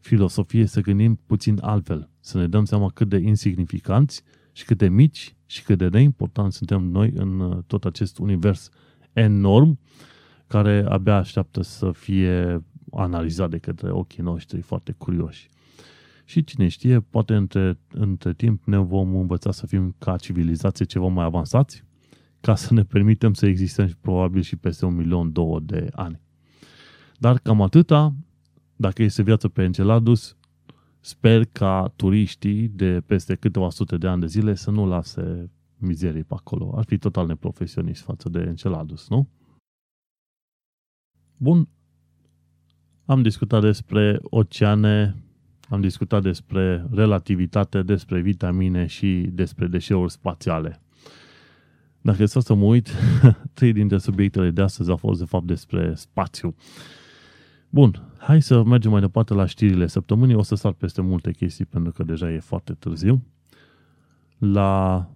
filosofie să gândim puțin altfel, să ne dăm seama cât de insignificanți și cât de mici și cât de neimportanți suntem noi în uh, tot acest univers enorm care abia așteaptă să fie analizat de către ochii noștri foarte curioși. Și cine știe, poate între, între timp ne vom învăța să fim ca civilizație ceva mai avansați, ca să ne permitem să existăm probabil și peste un milion, două de ani. Dar cam atâta, dacă este viață pe Enceladus, sper ca turiștii de peste câteva sute de ani de zile să nu lase mizerii pe acolo. Ar fi total neprofesionist față de Enceladus, nu? Bun. Am discutat despre oceane, am discutat despre relativitate, despre vitamine și despre deșeuri spațiale. Dacă să mă uit, trei dintre subiectele de astăzi au fost de fapt despre spațiu. Bun, hai să mergem mai departe la știrile săptămânii. O să sar peste multe chestii pentru că deja e foarte târziu. La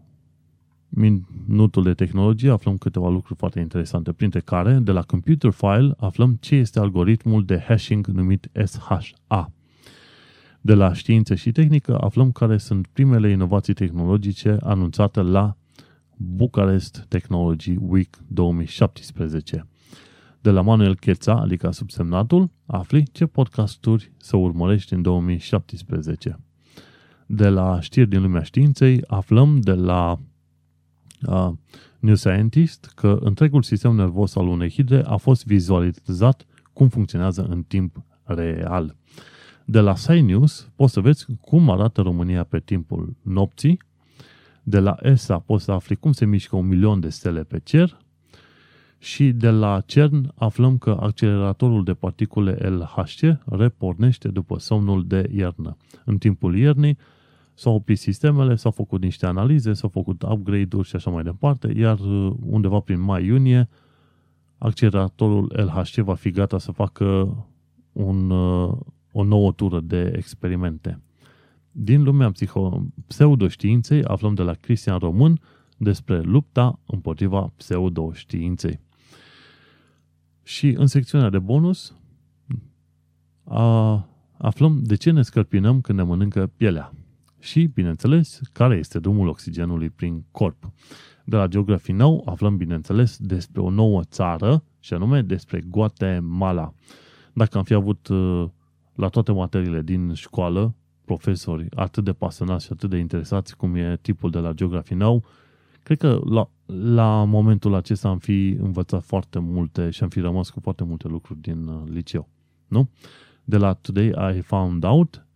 minutul de tehnologie aflăm câteva lucruri foarte interesante, printre care, de la Computer File, aflăm ce este algoritmul de hashing numit SHA. De la știință și tehnică aflăm care sunt primele inovații tehnologice anunțate la Bucharest Technology Week 2017. De la Manuel Cheța, adică subsemnatul, afli ce podcasturi să urmărești în 2017. De la știri din lumea științei aflăm de la uh, New Scientist că întregul sistem nervos al unei hidre a fost vizualizat cum funcționează în timp real. De la News poți să vezi cum arată România pe timpul nopții. De la ESA poți să afli cum se mișcă un milion de stele pe cer. Și de la CERN aflăm că acceleratorul de particule LHC repornește după somnul de iernă. În timpul iernii s-au oprit sistemele, s-au făcut niște analize, s-au făcut upgrade-uri și așa mai departe, iar uh, undeva prin mai-iunie acceleratorul LHC va fi gata să facă un, uh, o nouă tură de experimente. Din lumea psiho- pseudoștiinței aflăm de la Cristian Român despre lupta împotriva pseudoștiinței. Și în secțiunea de bonus a, aflăm de ce ne scărpinăm când ne mănâncă pielea. Și, bineînțeles, care este drumul oxigenului prin corp. De la Geografii Nou aflăm, bineînțeles, despre o nouă țară, și anume despre Guatemala. Dacă am fi avut uh, la toate materiile din școală profesori atât de pasionați și atât de interesați cum e tipul de la Geografii Nou, cred că la, la momentul acesta am fi învățat foarte multe și am fi rămas cu foarte multe lucruri din uh, liceu. Nu? De la Today I Found Out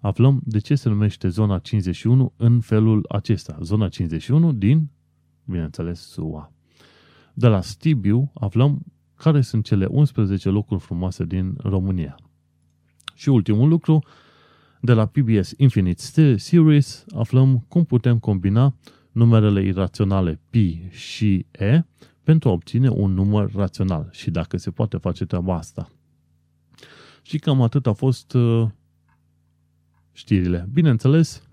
aflăm de ce se numește zona 51 în felul acesta. Zona 51 din, bineînțeles, SUA. De la Stibiu aflăm care sunt cele 11 locuri frumoase din România. Și ultimul lucru, de la PBS Infinite Series aflăm cum putem combina numerele iraționale pi și e pentru a obține un număr rațional și dacă se poate face treaba asta. Și cam atât a fost uh, știrile. Bineînțeles,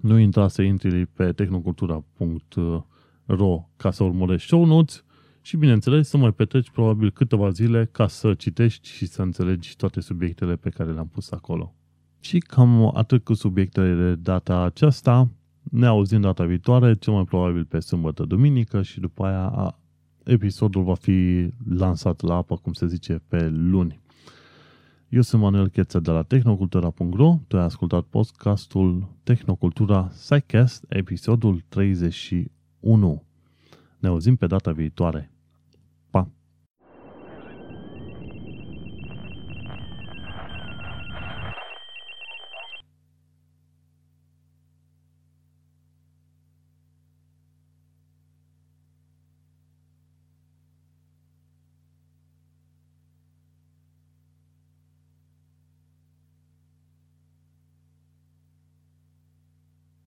nu intra să intri pe tehnocultura.ro ca să urmărești show notes și, bineînțeles, să mai petreci probabil câteva zile ca să citești și să înțelegi toate subiectele pe care le-am pus acolo. Și cam atât cu subiectele de data aceasta. Ne auzim data viitoare, cel mai probabil pe sâmbătă, duminică și după aia episodul va fi lansat la apă, cum se zice, pe luni. Eu sunt Manuel Cheță de la tehnocultura.ro, tu ai ascultat podcastul Tehnocultura Psycast, episodul 31. Ne auzim pe data viitoare.